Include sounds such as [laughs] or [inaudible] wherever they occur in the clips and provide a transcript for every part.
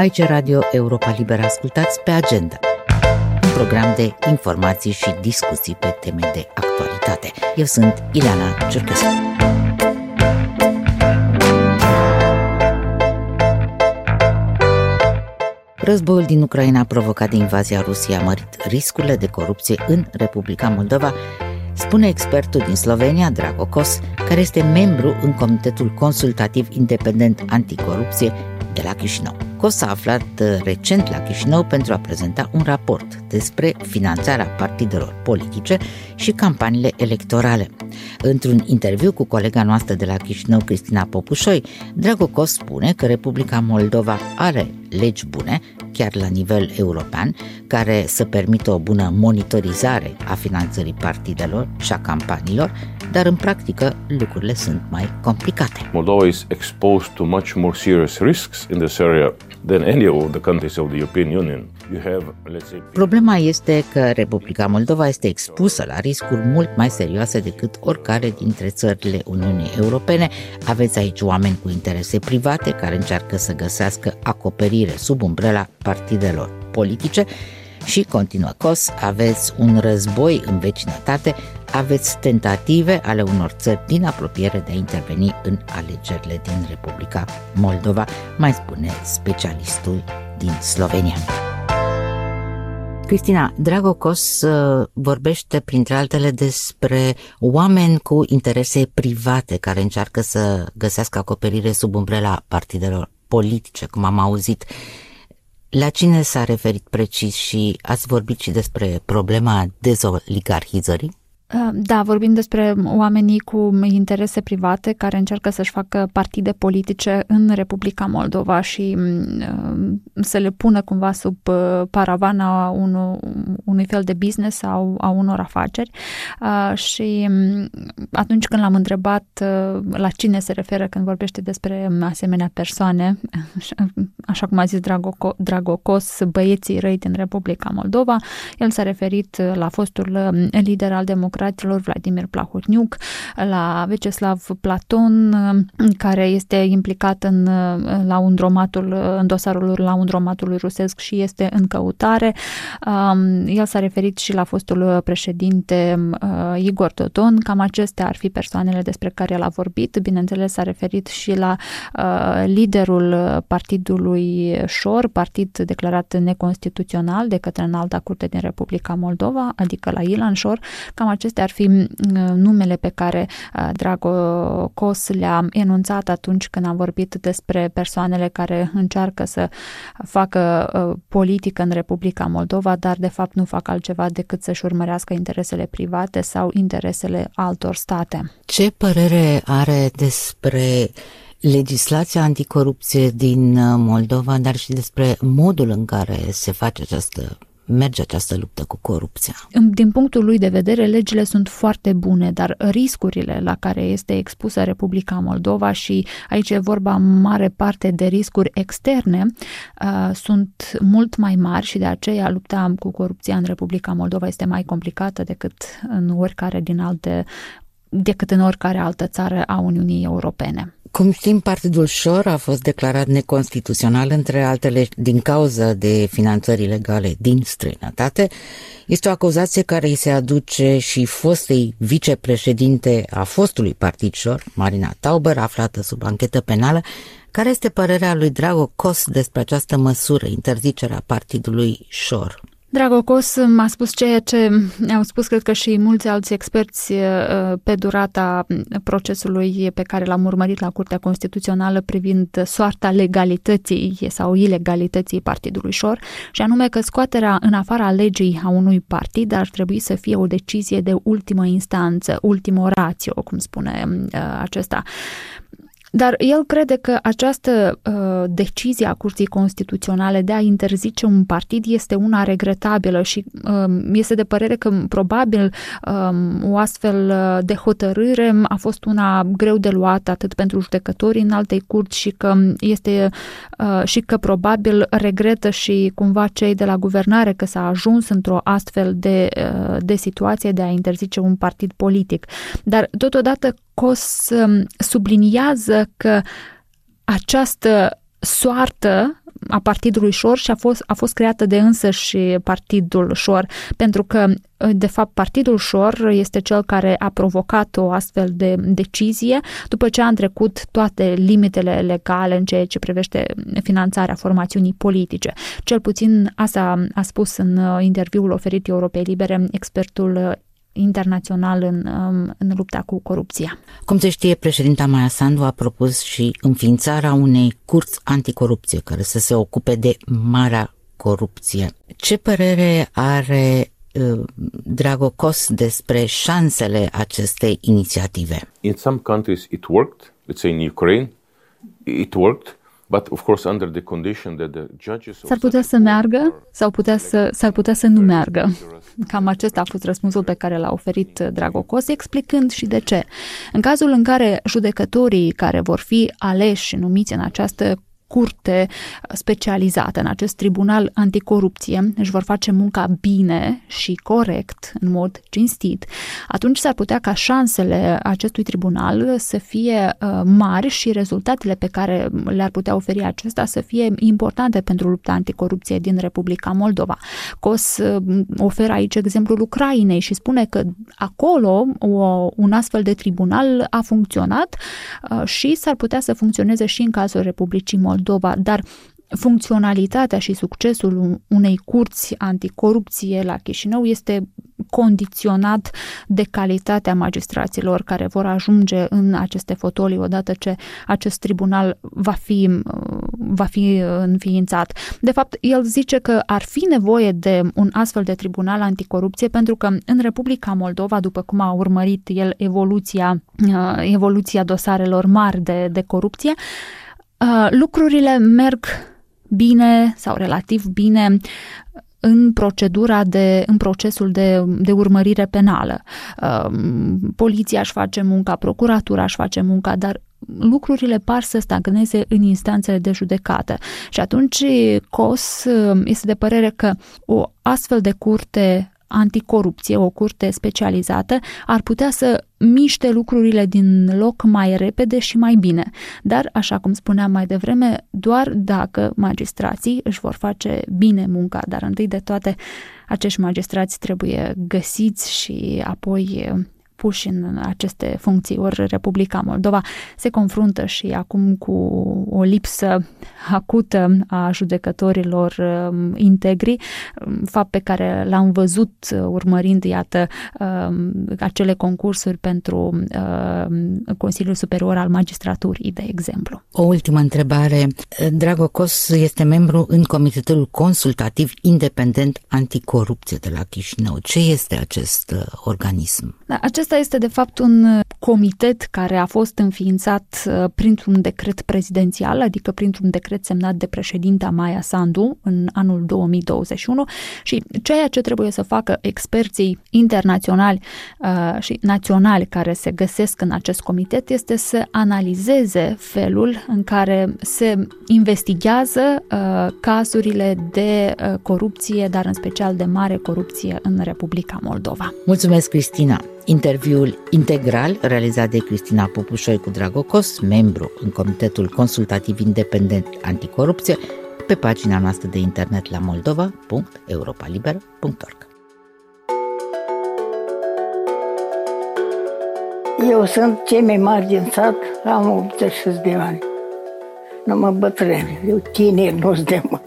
Aici Radio Europa Liberă ascultați pe agenda. Un program de informații și discuții pe teme de actualitate. Eu sunt Ileana Cercescu. Războiul din Ucraina provocat de invazia Rusiei a mărit riscurile de corupție în Republica Moldova spune expertul din Slovenia, Drago Kos, care este membru în Comitetul Consultativ Independent Anticorupție de la Chișinău. Kos s-a aflat uh, recent la Chișinău pentru a prezenta un raport despre finanțarea partidelor politice și campaniile electorale. Într-un interviu cu colega noastră de la Chișinău, Cristina Popușoi, Drago Kos spune că Republica Moldova are legi bune, chiar la nivel european, care să permită o bună monitorizare a finanțării partidelor și a campaniilor, dar în practică lucrurile sunt mai complicate. Moldova is exposed to much more serious risks in this area than any of the countries of the European Union. You have, let's say, Problema este că Republica Moldova este expusă la riscuri mult mai serioase decât oricare dintre țările Uniunii Europene. Aveți aici oameni cu interese private care încearcă să găsească acoperire sub umbrela partidelor politice și, continuă COS, aveți un război în vecinătate, aveți tentative ale unor țări din apropiere de a interveni în alegerile din Republica Moldova, mai spune specialistul din Slovenia. Cristina, Dragocos uh, vorbește printre altele despre oameni cu interese private care încearcă să găsească acoperire sub umbrela partidelor politice, cum am auzit. La cine s-a referit precis și ați vorbit și despre problema dezoligarhizării? Da, vorbim despre oamenii cu interese private care încearcă să-și facă partide politice în Republica Moldova și mm, să le pună cumva sub uh, paravana unu, unui fel de business sau a unor afaceri. Și mm, atunci când l-am întrebat uh, la cine se referă când vorbește despre asemenea persoane, [laughs] așa cum a zis Drago, Dragocos, băieții răi din Republica Moldova, el s-a referit la fostul lider al democrației democraților, Vladimir Plahotniuc, la Veceslav Platon, care este implicat în, la undromatul, în dosarul la undromatului rusesc și este în căutare. Um, el s-a referit și la fostul președinte uh, Igor Dodon, cam acestea ar fi persoanele despre care el a vorbit. Bineînțeles, s-a referit și la uh, liderul partidului Șor, partid declarat neconstituțional de către înalta curte din Republica Moldova, adică la Ilan Șor. Cam acestea Acestea ar fi numele pe care Drago Cos le-a enunțat atunci când am vorbit despre persoanele care încearcă să facă politică în Republica Moldova, dar de fapt nu fac altceva decât să-și urmărească interesele private sau interesele altor state. Ce părere are despre legislația anticorupție din Moldova, dar și despre modul în care se face această merge această luptă cu corupția? Din punctul lui de vedere, legile sunt foarte bune, dar riscurile la care este expusă Republica Moldova și aici e vorba mare parte de riscuri externe, uh, sunt mult mai mari și de aceea lupta cu corupția în Republica Moldova este mai complicată decât în oricare din alte decât în oricare altă țară a Uniunii Europene. Cum știm, Partidul Șor a fost declarat neconstituțional, între altele, din cauza de finanțări ilegale din străinătate. Este o acuzație care îi se aduce și fostei vicepreședinte a fostului Partid Șor, Marina Tauber, aflată sub anchetă penală. Care este părerea lui Drago Cos despre această măsură, interzicerea Partidului Șor? Dragocos m-a spus ceea ce au spus, cred că și mulți alți experți uh, pe durata procesului pe care l-am urmărit la Curtea Constituțională privind soarta legalității sau ilegalității Partidului Șor, și anume că scoaterea în afara legii a unui partid ar trebui să fie o decizie de ultimă instanță, ultimo ratio, cum spune uh, acesta. Dar el crede că această uh, decizie a Curții Constituționale de a interzice un partid este una regretabilă și uh, este de părere că probabil uh, o astfel de hotărâre a fost una greu de luat atât pentru judecătorii în altei curți și că este uh, și că probabil regretă și cumva cei de la guvernare că s-a ajuns într-o astfel de, uh, de situație de a interzice un partid politic. Dar totodată COS um, subliniază că această soartă a partidului Șor și a fost, a fost creată de însăși partidul Șor, pentru că de fapt, Partidul Șor este cel care a provocat o astfel de decizie după ce a întrecut toate limitele legale în ceea ce privește finanțarea formațiunii politice. Cel puțin asta a spus în interviul oferit Europei Libere expertul internațional în, um, în lupta cu corupția. Cum se știe, președinta Maia Sandu a propus și înființarea unei curți anticorupție care să se ocupe de marea corupție. Ce părere are uh, Drago Cos despre șansele acestei inițiative? In some countries it worked. Let's say in Ukraine it worked. But of course under the condition that the judges S-ar putea să meargă sau putea să, s-ar putea să nu meargă. Cam acesta a fost răspunsul pe care l-a oferit Dragocos, explicând și de ce. În cazul în care judecătorii care vor fi aleși și numiți în această curte specializată, în acest tribunal anticorupție, își vor face munca bine și corect, în mod cinstit, atunci s-ar putea ca șansele acestui tribunal să fie uh, mari și rezultatele pe care le-ar putea oferi acesta să fie importante pentru lupta anticorupție din Republica Moldova. COS uh, oferă aici exemplul Ucrainei și spune că acolo o, un astfel de tribunal a funcționat uh, și s-ar putea să funcționeze și în cazul Republicii Moldova Moldova, dar funcționalitatea și succesul unei curți anticorupție la Chișinău este condiționat de calitatea magistraților care vor ajunge în aceste fotolii odată ce acest tribunal va fi, va fi înființat. De fapt, el zice că ar fi nevoie de un astfel de tribunal anticorupție pentru că în Republica Moldova, după cum a urmărit el evoluția, evoluția dosarelor mari de, de corupție, Uh, lucrurile merg bine sau relativ bine în procedura de, în procesul de, de urmărire penală. Uh, poliția își face munca, procuratura își face munca, dar lucrurile par să stagneze în instanțele de judecată. Și atunci COS uh, este de părere că o astfel de curte anticorupție, o curte specializată, ar putea să miște lucrurile din loc mai repede și mai bine. Dar, așa cum spuneam mai devreme, doar dacă magistrații își vor face bine munca, dar întâi de toate acești magistrați trebuie găsiți și apoi puși în aceste funcții, ori Republica Moldova se confruntă și acum cu o lipsă acută a judecătorilor um, integri, um, fapt pe care l-am văzut uh, urmărind, iată, um, acele concursuri pentru Consiliul Superior al Magistraturii, de exemplu. O ultimă întrebare. Drago Cos este membru în Comitetul Consultativ Independent Anticorupție de la Chișinău. Ce este acest uh, organism? Da, acest acesta este de fapt un uh, comitet care a fost înființat uh, printr-un decret prezidențial, adică printr-un decret semnat de președinta Maia Sandu în anul 2021 și ceea ce trebuie să facă experții internaționali uh, și naționali care se găsesc în acest comitet este să analizeze felul în care se investigează uh, cazurile de uh, corupție, dar în special de mare corupție în Republica Moldova. Mulțumesc, Cristina! Interviul integral realizat de Cristina Popușoi cu Dragocos, membru în Comitetul Consultativ Independent Anticorupție, pe pagina noastră de internet la moldova.europaliber.org. Eu sunt cei mai mari din sat, am 86 de ani. Nu mă bătrâni, eu tineri nu-s de mă.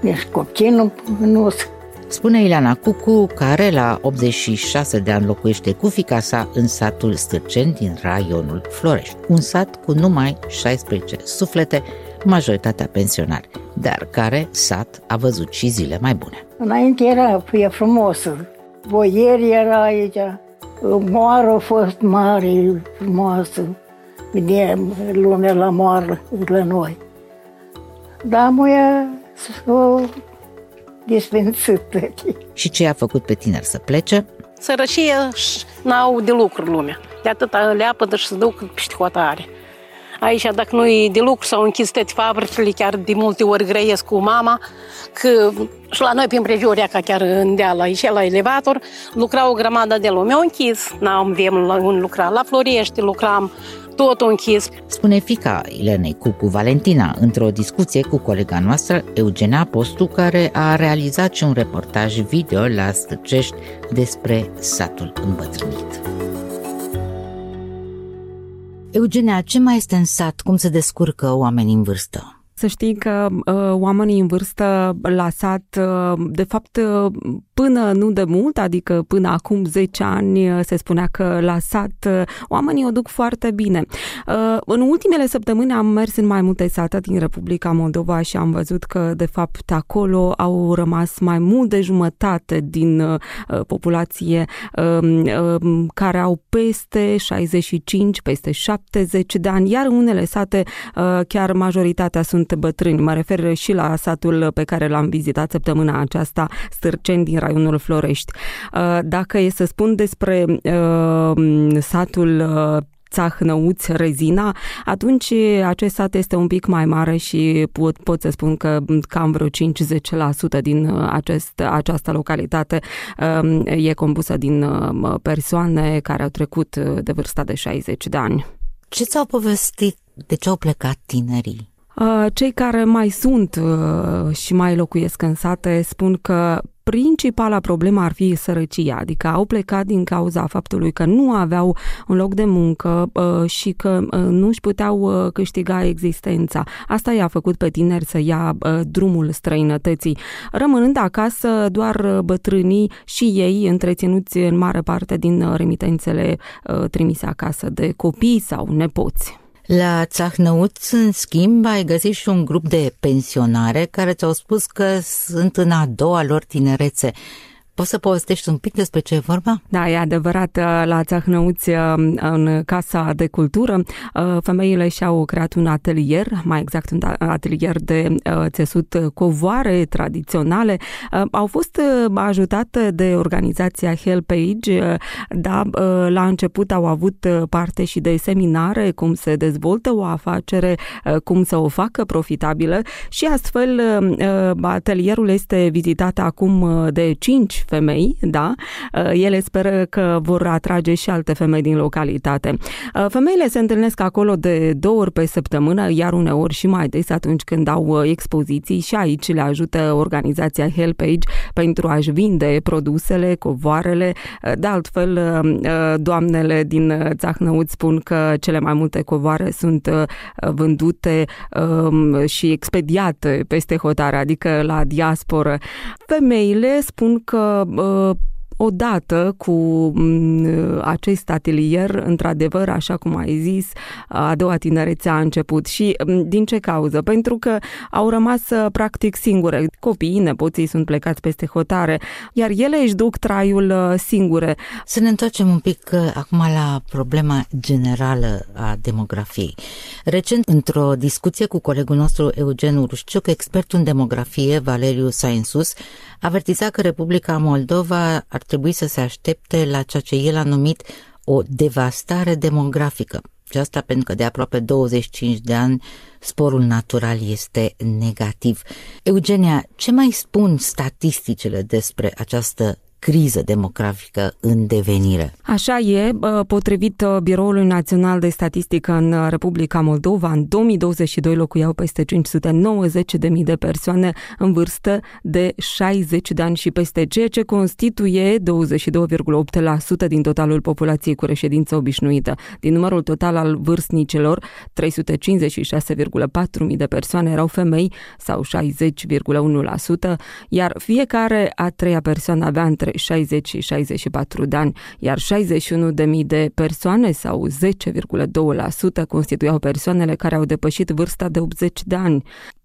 Nici copii nu, nu spune Ileana Cucu, care la 86 de ani locuiește cu fica sa în satul Stârceni din raionul Florești, un sat cu numai 16 suflete, majoritatea pensionari, dar care sat a văzut și zile mai bune. Înainte era e frumos, boieri era aici, moară a fost mare, frumoasă, vedeam lumea la moară la noi. Dar muia desfințâtă. Și ce a făcut pe tineri să plece? Sărăcie n-au de lucru lumea. De atâta leapădă și să duc peste hotare. Aici, dacă nu e de lucru, s-au închis toate fabricile, chiar de multe ori grăiesc cu mama, că și la noi prin prejuria, ca chiar în deal, aici la elevator, lucrau o grămadă de lume. Au închis, n-am avem un lucra la Florești, lucram totul închis. Spune fica Ilenei Cucu Valentina într-o discuție cu colega noastră Eugenia Postu, care a realizat și un reportaj video la Stăcești despre satul îmbătrânit. Eugenia, ce mai este în sat? Cum se descurcă oamenii în vârstă? Să știi că uh, oamenii în vârstă la sat, uh, de fapt, uh, până nu de mult, adică până acum 10 ani, uh, se spunea că la sat uh, oamenii o duc foarte bine. Uh, în ultimele săptămâni am mers în mai multe sate din Republica Moldova și am văzut că, de fapt, acolo au rămas mai mult de jumătate din uh, populație uh, uh, care au peste 65, peste 70 de ani, iar în unele sate uh, chiar majoritatea sunt foarte bătrâni. Mă refer și la satul pe care l-am vizitat săptămâna aceasta, Stârceni din raionul Florești. Uh, dacă e să spun despre uh, satul uh, Țahnăuț, Rezina, atunci acest sat este un pic mai mare și pot, pot să spun că cam vreo 5-10% din acest, această localitate um, e compusă din persoane care au trecut de vârsta de 60 de ani. Ce ți-au povestit? De ce au plecat tinerii? Uh, cei care mai sunt uh, și mai locuiesc în sate spun că principala problemă ar fi sărăcia, adică au plecat din cauza faptului că nu aveau un loc de muncă uh, și că nu își puteau câștiga existența. Asta i-a făcut pe tineri să ia drumul străinătății, rămânând acasă doar bătrânii și ei întreținuți în mare parte din remitențele trimise acasă de copii sau nepoți. La Țahnăuț, în schimb, ai găsit și un grup de pensionare care ți-au spus că sunt în a doua lor tinerețe. Poți să povestești un pic despre ce e vorba? Da, e adevărat. Uh, la Țahnăuți, uh, în Casa de Cultură, uh, femeile și-au creat un atelier, mai exact un atelier de țesut covoare tradiționale. Au fost ajutate de organizația Helpage, dar la început au avut parte și de seminare, cum se dezvoltă o afacere, cum să o facă profitabilă și astfel atelierul este vizitat acum de 5 femei, da, uh, ele speră că vor atrage și alte femei din localitate. Uh, femeile se întâlnesc acolo de două ori pe săptămână, iar uneori și mai des atunci când au uh, expoziții și aici le ajută organizația Helpage pentru a-și vinde produsele, covoarele. De altfel, doamnele din Țahnăuț spun că cele mai multe covoare sunt vândute um, și expediate peste hotare, adică la diasporă. Femeile spun că uh, odată cu mm, acest atelier, într-adevăr, așa cum ai zis, a doua tinerețe a început. Și mm, din ce cauză? Pentru că au rămas uh, practic singure. Copiii, nepoții sunt plecați peste hotare, iar ele își duc traiul uh, singure. Să ne întoarcem un pic uh, acum la problema generală a demografiei. Recent, într-o discuție cu colegul nostru Eugen Urușciuc, expert în demografie, Valeriu Sainsus, avertiza că Republica Moldova ar trebui să se aștepte la ceea ce el a numit o devastare demografică. Și asta pentru că de aproape 25 de ani sporul natural este negativ. Eugenia, ce mai spun statisticile despre această criză demografică în devenire. Așa e, potrivit uh, Biroului Național de Statistică în uh, Republica Moldova, în 2022 locuiau peste 590.000 de persoane în vârstă de 60 de ani și peste, ceea ce constituie 22,8% din totalul populației cu reședință obișnuită. Din numărul total al vârstnicilor, 356,4 mii de persoane erau femei sau 60,1%, iar fiecare a treia persoană avea între între 60 și 64 de ani, iar 61.000 de persoane sau 10,2% constituiau persoanele care au depășit vârsta de 80 de ani.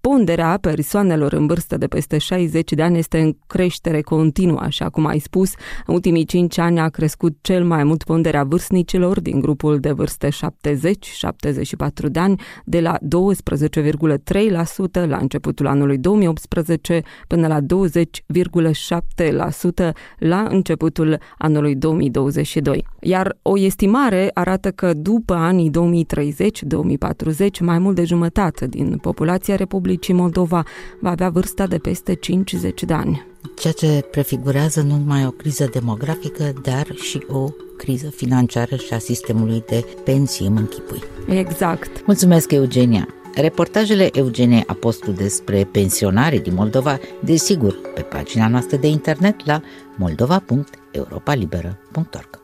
Ponderea persoanelor în vârstă de peste 60 de ani este în creștere continuă, așa cum ai spus. În ultimii 5 ani a crescut cel mai mult ponderea vârstnicilor din grupul de vârste 70-74 de ani, de la 12,3% la începutul anului 2018 până la 20,7% la începutul anului 2022. Iar o estimare arată că după anii 2030-2040, mai mult de jumătate din populația Republicii Moldova va avea vârsta de peste 50 de ani. Ceea ce prefigurează nu numai o criză demografică, dar și o criză financiară și a sistemului de pensii, mă închipui. Exact. Mulțumesc, Eugenia! Reportajele Eugenie Apostol despre pensionarii din Moldova, desigur, pe pagina noastră de internet la moldova.europalibera.org.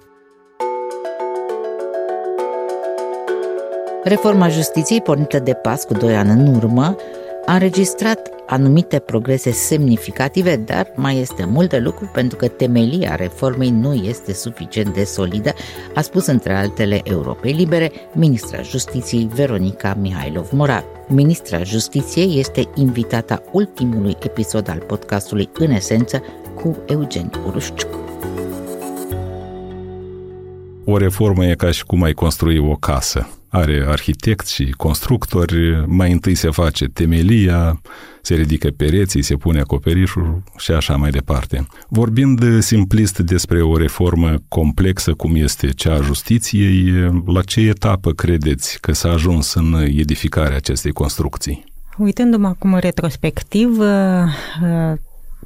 Reforma justiției pornită de pas cu doi ani în urmă a înregistrat anumite progrese semnificative, dar mai este mult de lucru pentru că temelia reformei nu este suficient de solidă, a spus între altele Europei Libere ministra Justiției Veronica Mihailov Morar. Ministra Justiției este invitata ultimului episod al podcastului În Esență cu Eugen Urușciuc. O reformă e ca și cum ai construi o casă are arhitecți și constructori, mai întâi se face temelia, se ridică pereții, se pune acoperișul și așa mai departe. Vorbind simplist despre o reformă complexă cum este cea a justiției, la ce etapă credeți că s-a ajuns în edificarea acestei construcții? Uitându-mă acum retrospectiv,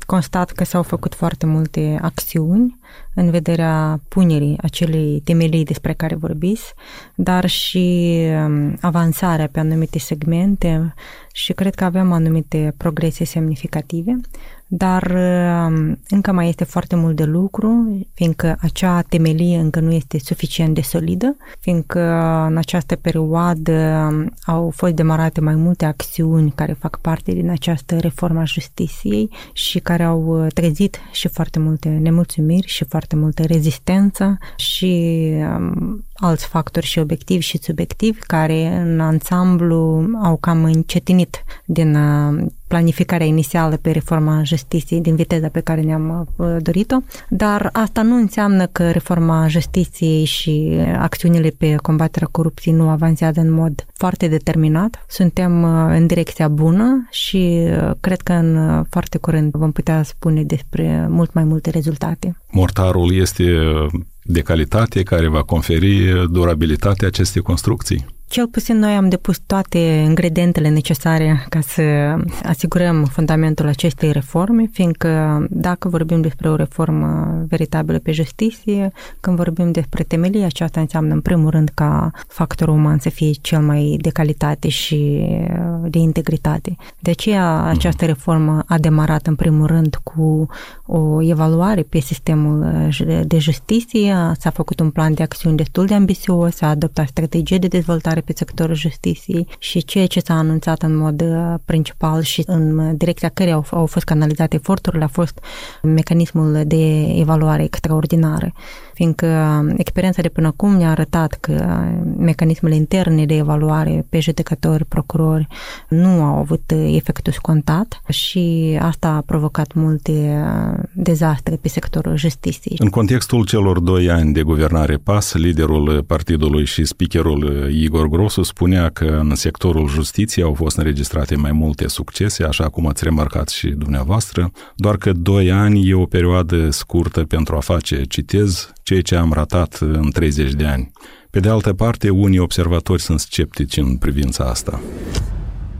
constat că s-au făcut foarte multe acțiuni în vederea punerii acelei temelii despre care vorbiți, dar și um, avansarea pe anumite segmente și cred că avem anumite progrese semnificative dar um, încă mai este foarte mult de lucru, fiindcă acea temelie încă nu este suficient de solidă, fiindcă în această perioadă um, au fost demarate mai multe acțiuni care fac parte din această reformă a justiției și care au uh, trezit și foarte multe nemulțumiri și foarte multă rezistență și um, alți factori și obiectivi și subiectivi care în ansamblu au cam încetinit din uh, planificarea inițială pe reforma justiției din viteza pe care ne-am uh, dorit-o, dar asta nu înseamnă că reforma justiției și acțiunile pe combaterea corupției nu avansează în mod foarte determinat. Suntem uh, în direcția bună și cred că în foarte curând vom putea spune despre mult mai multe rezultate. Mortarul este de calitate care va conferi durabilitatea acestei construcții. Cel puțin noi am depus toate ingredientele necesare ca să asigurăm fundamentul acestei reforme, fiindcă dacă vorbim despre o reformă veritabilă pe justiție, când vorbim despre temelie, aceasta înseamnă în primul rând ca factorul uman să fie cel mai de calitate și de integritate. De aceea această reformă a demarat în primul rând cu o evaluare pe sistemul de justiție, s-a făcut un plan de acțiuni destul de ambițios, s-a adoptat strategie de dezvoltare pe sectorul justiției și ceea ce s-a anunțat în mod uh, principal și în direcția care au, au fost canalizate eforturile a fost mecanismul de evaluare extraordinară fiindcă experiența de până acum ne-a arătat că mecanismele interne de evaluare pe judecători, procurori nu au avut efectul scontat și asta a provocat multe dezastre pe sectorul justiției. În contextul celor doi ani de guvernare PAS, liderul partidului și speakerul Igor Grosu spunea că în sectorul justiției au fost înregistrate mai multe succese, așa cum ați remarcat și dumneavoastră, doar că doi ani e o perioadă scurtă pentru a face, citez, ceea ce am ratat în 30 de ani. Pe de altă parte, unii observatori sunt sceptici în privința asta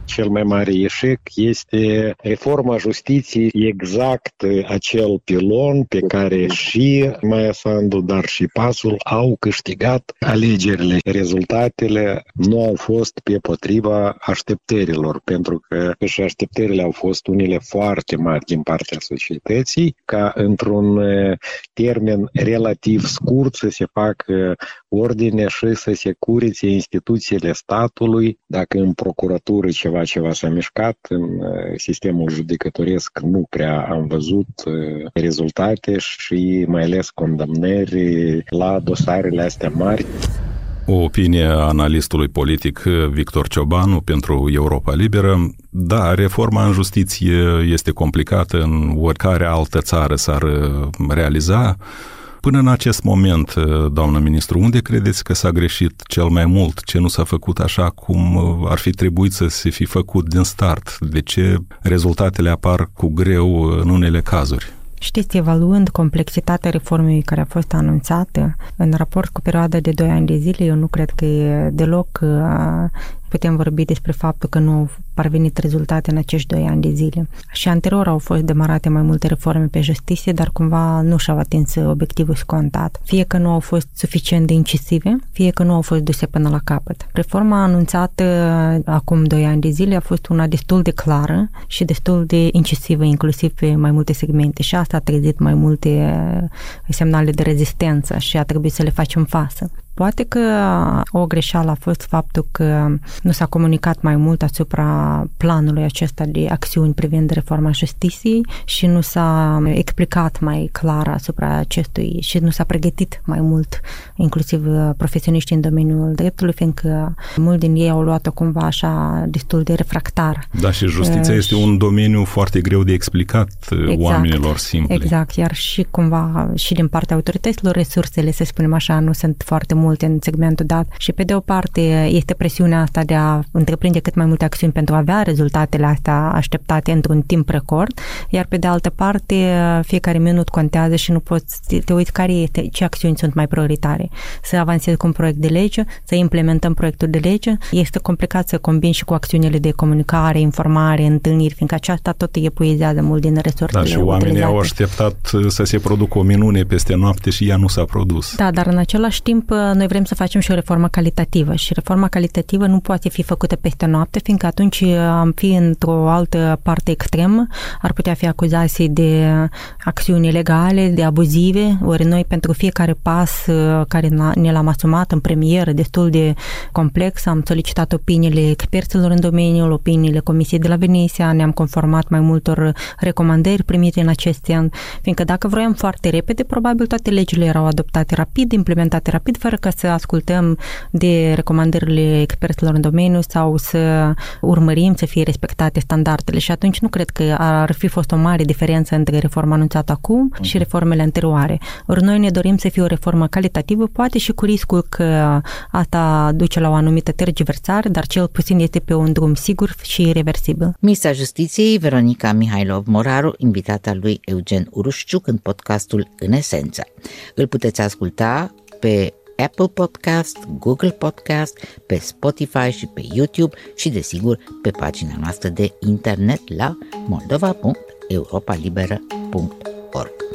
cel mai mare eșec este reforma justiției, exact acel pilon pe care și Maia Sandu, dar și PASul au câștigat alegerile. Rezultatele nu au fost pe potriva așteptărilor, pentru că și așteptările au fost unele foarte mari din partea societății, ca într-un termen relativ scurt să se facă ordine și să se curițe instituțiile statului, dacă în procuratură ceva ceva s-a mișcat, în uh, sistemul judecătoresc nu prea am văzut uh, rezultate și mai ales condamnări la dosarele astea mari. O opinie a analistului politic Victor Ciobanu pentru Europa Liberă. Da, reforma în justiție este complicată, în oricare altă țară s-ar uh, realiza, Până în acest moment, uh, doamnă ministru, unde credeți că s-a greșit cel mai mult? Ce nu s-a făcut așa cum uh, ar fi trebuit să se fi făcut din start? De ce rezultatele apar cu greu uh, în unele cazuri? Știți, evaluând complexitatea reformei care a fost anunțată în raport cu perioada de 2 ani de zile, eu nu cred că e deloc putem vorbi despre faptul că nu au parvenit rezultate în acești doi ani de zile. Și anterior au fost demarate mai multe reforme pe justiție, dar cumva nu și-au atins obiectivul scontat. Fie că nu au fost suficient de incisive, fie că nu au fost duse până la capăt. Reforma anunțată acum doi ani de zile a fost una destul de clară și destul de incisivă, inclusiv pe mai multe segmente și asta a trezit mai multe semnale de rezistență și a trebuit să le facem față. Poate că o greșeală a fost faptul că nu s-a comunicat mai mult asupra planului acesta de acțiuni privind reforma justiției și nu s-a explicat mai clar asupra acestui și nu s-a pregătit mai mult, inclusiv profesioniștii în domeniul dreptului, fiindcă mulți din ei au luat-o cumva așa destul de refractar. Da, și justiția uh, este un domeniu foarte greu de explicat exact, oamenilor simpli. Exact, iar și cumva și din partea autorităților resursele, să spunem așa, nu sunt foarte multe în segmentul dat și pe de o parte este presiunea asta de a întreprinde cât mai multe acțiuni pentru a avea rezultatele astea așteptate într-un timp record, iar pe de altă parte fiecare minut contează și nu poți te uiți care este, ce acțiuni sunt mai prioritare. Să avansezi cu un proiect de lege, să implementăm proiectul de lege, este complicat să combini și cu acțiunile de comunicare, informare, întâlniri, fiindcă aceasta tot epuizează mult din resursele Da, și oamenii utilizate. au așteptat să se producă o minune peste noapte și ea nu s-a produs. Da, dar în același timp noi vrem să facem și o reformă calitativă și reforma calitativă nu poate fi făcută peste noapte, fiindcă atunci am fi într-o altă parte extremă, ar putea fi acuzați de acțiuni ilegale, de abuzive, ori noi pentru fiecare pas uh, care ne l-am asumat în premieră destul de complex, am solicitat opiniile experților în domeniul, opiniile Comisiei de la Veneția, ne-am conformat mai multor recomandări primite în acest an, fiindcă dacă vroiam foarte repede, probabil toate legile erau adoptate rapid, implementate rapid, fără ca să ascultăm de recomandările experților în domeniu sau să urmărim să fie respectate standardele și atunci nu cred că ar fi fost o mare diferență între reforma anunțată acum uh-huh. și reformele anterioare. Ori noi ne dorim să fie o reformă calitativă, poate și cu riscul că asta duce la o anumită tergiversare, dar cel puțin este pe un drum sigur și irreversibil. Misa Justiției, Veronica Mihailov Moraru, invitata lui Eugen Urușciuc în podcastul În Esență. Îl puteți asculta pe Apple Podcast, Google Podcast, pe Spotify și pe YouTube și, desigur, pe pagina noastră de internet la moldova.europalibera.org.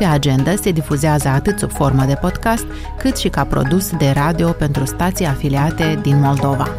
Pe agenda se difuzează atât sub formă de podcast, cât și ca produs de radio pentru stații afiliate din Moldova.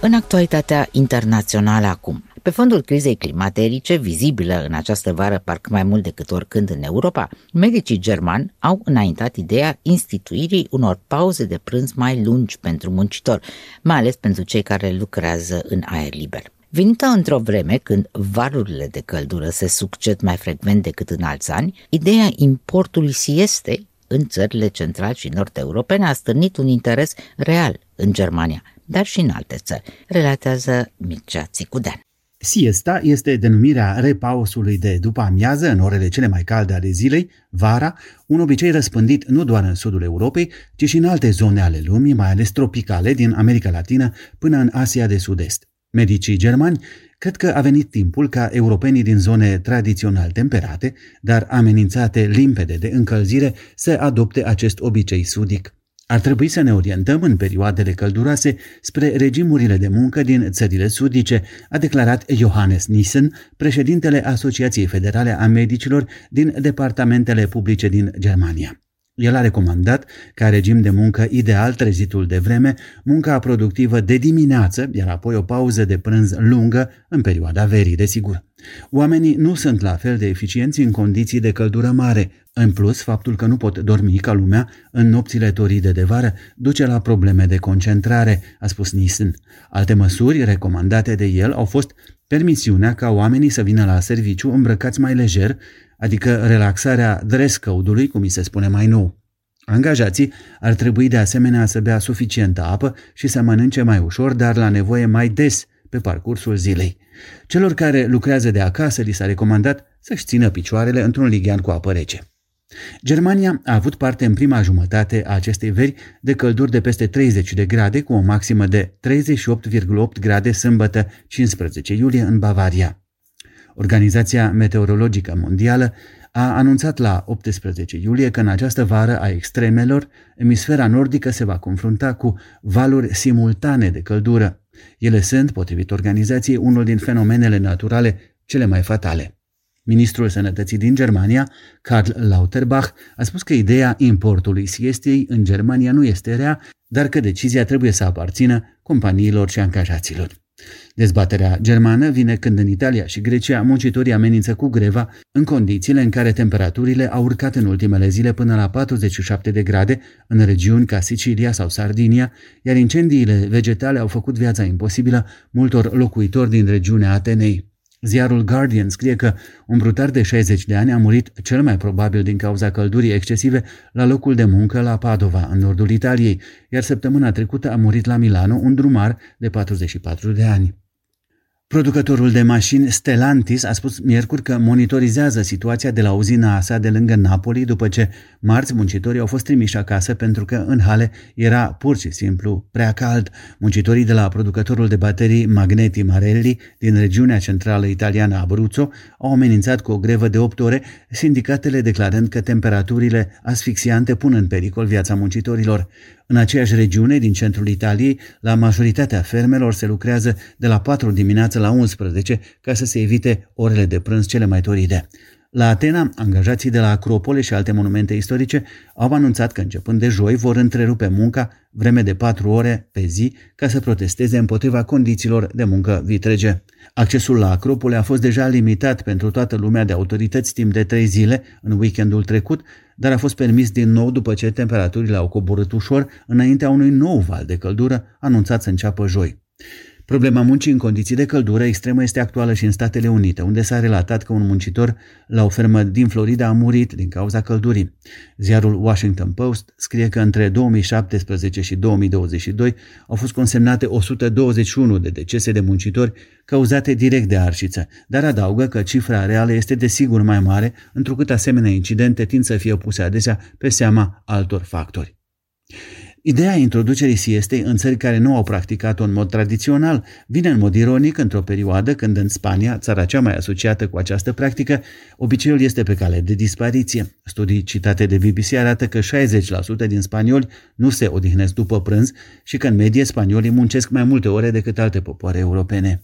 În actualitatea internațională acum, pe fondul crizei climaterice, vizibilă în această vară parcă mai mult decât oricând în Europa, medicii germani au înaintat ideea instituirii unor pauze de prânz mai lungi pentru muncitori, mai ales pentru cei care lucrează în aer liber. Venită într-o vreme când valurile de căldură se succed mai frecvent decât în alți ani, ideea importului siestei în țările central și nord-europene a stârnit un interes real în Germania, dar și în alte țări, relatează Mircea Țicudean. Siesta este denumirea repausului de după amiază în orele cele mai calde ale zilei, vara, un obicei răspândit nu doar în sudul Europei, ci și în alte zone ale lumii, mai ales tropicale, din America Latină până în Asia de Sud-Est. Medicii germani cred că a venit timpul ca europenii din zone tradițional temperate, dar amenințate limpede de încălzire, să adopte acest obicei sudic. Ar trebui să ne orientăm în perioadele călduroase spre regimurile de muncă din țările sudice, a declarat Johannes Nissen, președintele Asociației Federale a Medicilor din departamentele publice din Germania. El a recomandat ca regim de muncă ideal trezitul de vreme, munca productivă de dimineață, iar apoi o pauză de prânz lungă în perioada verii, desigur. Oamenii nu sunt la fel de eficienți în condiții de căldură mare. În plus, faptul că nu pot dormi ca lumea în nopțile toride de vară duce la probleme de concentrare, a spus Nissen. Alte măsuri recomandate de el au fost permisiunea ca oamenii să vină la serviciu îmbrăcați mai lejer, adică relaxarea dress code-ului, cum mi se spune mai nou. Angajații ar trebui de asemenea să bea suficientă apă și să mănânce mai ușor, dar la nevoie mai des pe parcursul zilei. Celor care lucrează de acasă li s-a recomandat să-și țină picioarele într-un lighean cu apă rece. Germania a avut parte în prima jumătate a acestei veri de călduri de peste 30 de grade, cu o maximă de 38,8 grade sâmbătă 15 iulie în Bavaria. Organizația Meteorologică Mondială a anunțat la 18 iulie că în această vară a extremelor, emisfera nordică se va confrunta cu valuri simultane de căldură. Ele sunt, potrivit organizației, unul din fenomenele naturale cele mai fatale. Ministrul Sănătății din Germania, Karl Lauterbach, a spus că ideea importului siestei în Germania nu este rea, dar că decizia trebuie să aparțină companiilor și angajaților. Dezbaterea germană vine când în Italia și Grecia muncitorii amenință cu greva în condițiile în care temperaturile au urcat în ultimele zile până la 47 de grade în regiuni ca Sicilia sau Sardinia, iar incendiile vegetale au făcut viața imposibilă multor locuitori din regiunea Atenei. Ziarul Guardian scrie că un brutar de 60 de ani a murit cel mai probabil din cauza căldurii excesive la locul de muncă la Padova, în nordul Italiei, iar săptămâna trecută a murit la Milano un drumar de 44 de ani. Producătorul de mașini Stellantis a spus miercuri că monitorizează situația de la uzina sa de lângă Napoli după ce marți muncitorii au fost trimiși acasă pentru că în hale era pur și simplu prea cald. Muncitorii de la producătorul de baterii Magneti Marelli din regiunea centrală italiană Abruzzo au amenințat cu o grevă de 8 ore, sindicatele declarând că temperaturile asfixiante pun în pericol viața muncitorilor. În aceeași regiune din centrul Italiei, la majoritatea fermelor se lucrează de la 4 dimineața la 11 ca să se evite orele de prânz cele mai toride. La Atena, angajații de la Acropole și alte monumente istorice au anunțat că începând de joi vor întrerupe munca vreme de patru ore pe zi ca să protesteze împotriva condițiilor de muncă vitrege. Accesul la Acropole a fost deja limitat pentru toată lumea de autorități timp de trei zile în weekendul trecut, dar a fost permis din nou după ce temperaturile au coborât ușor înaintea unui nou val de căldură anunțat să înceapă joi. Problema muncii în condiții de căldură extremă este actuală și în Statele Unite, unde s-a relatat că un muncitor la o fermă din Florida a murit din cauza căldurii. Ziarul Washington Post scrie că între 2017 și 2022 au fost consemnate 121 de decese de muncitori cauzate direct de arșiță, dar adaugă că cifra reală este desigur mai mare, întrucât asemenea incidente tind să fie puse adesea pe seama altor factori. Ideea introducerii siestei în țări care nu au practicat-o în mod tradițional vine în mod ironic într-o perioadă când în Spania, țara cea mai asociată cu această practică, obiceiul este pe cale de dispariție. Studii citate de BBC arată că 60% din spanioli nu se odihnesc după prânz și că în medie spaniolii muncesc mai multe ore decât alte popoare europene.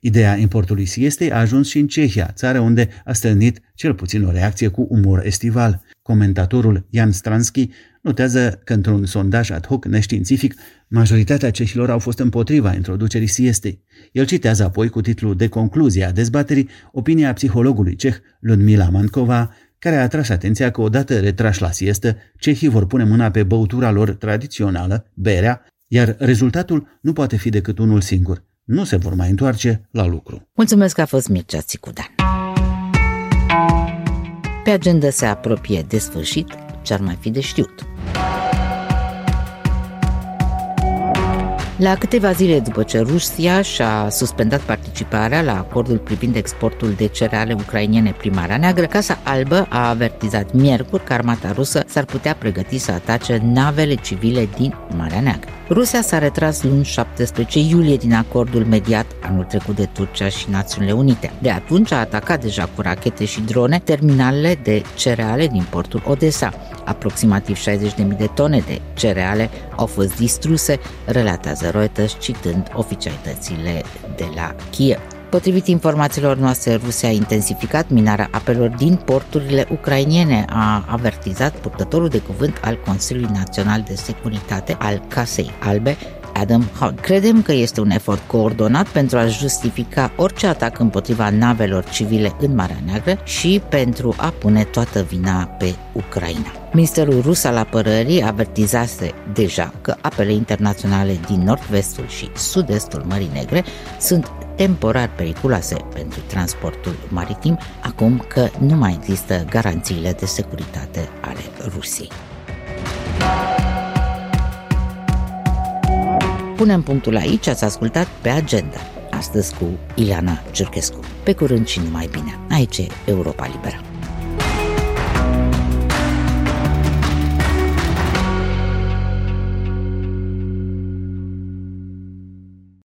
Ideea importului siestei a ajuns și în Cehia, țară unde a stârnit cel puțin o reacție cu umor estival. Comentatorul Jan Stransky notează că într-un sondaj ad hoc neștiințific, majoritatea cehilor au fost împotriva introducerii siestei. El citează apoi cu titlul de concluzie a dezbaterii opinia psihologului ceh Ludmila Mankova, care a atras atenția că odată retrași la siestă, cehii vor pune mâna pe băutura lor tradițională, berea, iar rezultatul nu poate fi decât unul singur. Nu se vor mai întoarce la lucru. Mulțumesc că a fost Mircea Țicudan. Pe agenda se apropie de sfârșit ce ar mai fi de știut. La câteva zile după ce Rusia și-a suspendat participarea la acordul privind exportul de cereale ucrainiene prin Marea Neagră, Casa Albă a avertizat miercuri că armata rusă s-ar putea pregăti să atace navele civile din Marea Neagră. Rusia s-a retras luni 17 iulie din acordul mediat anul trecut de Turcia și Națiunile Unite. De atunci a atacat deja cu rachete și drone terminalele de cereale din portul Odessa. Aproximativ 60.000 de tone de cereale au fost distruse, relatează Reuters citând oficialitățile de la Kiev. Potrivit informațiilor noastre, Rusia a intensificat minarea apelor din porturile ucrainiene, a avertizat purtătorul de cuvânt al Consiliului Național de Securitate al Casei Albe, Adam Hunt. Credem că este un efort coordonat pentru a justifica orice atac împotriva navelor civile în Marea Neagră și pentru a pune toată vina pe Ucraina. Ministerul rus al apărării avertizase deja că apele internaționale din nord-vestul și sud-estul Mării Negre sunt temporar periculoase pentru transportul maritim, acum că nu mai există garanțiile de securitate ale Rusiei. Punem punctul aici, ați ascultat pe agenda astăzi cu Ileana Cercescu. Pe curând și numai bine. Aici e Europa Liberă.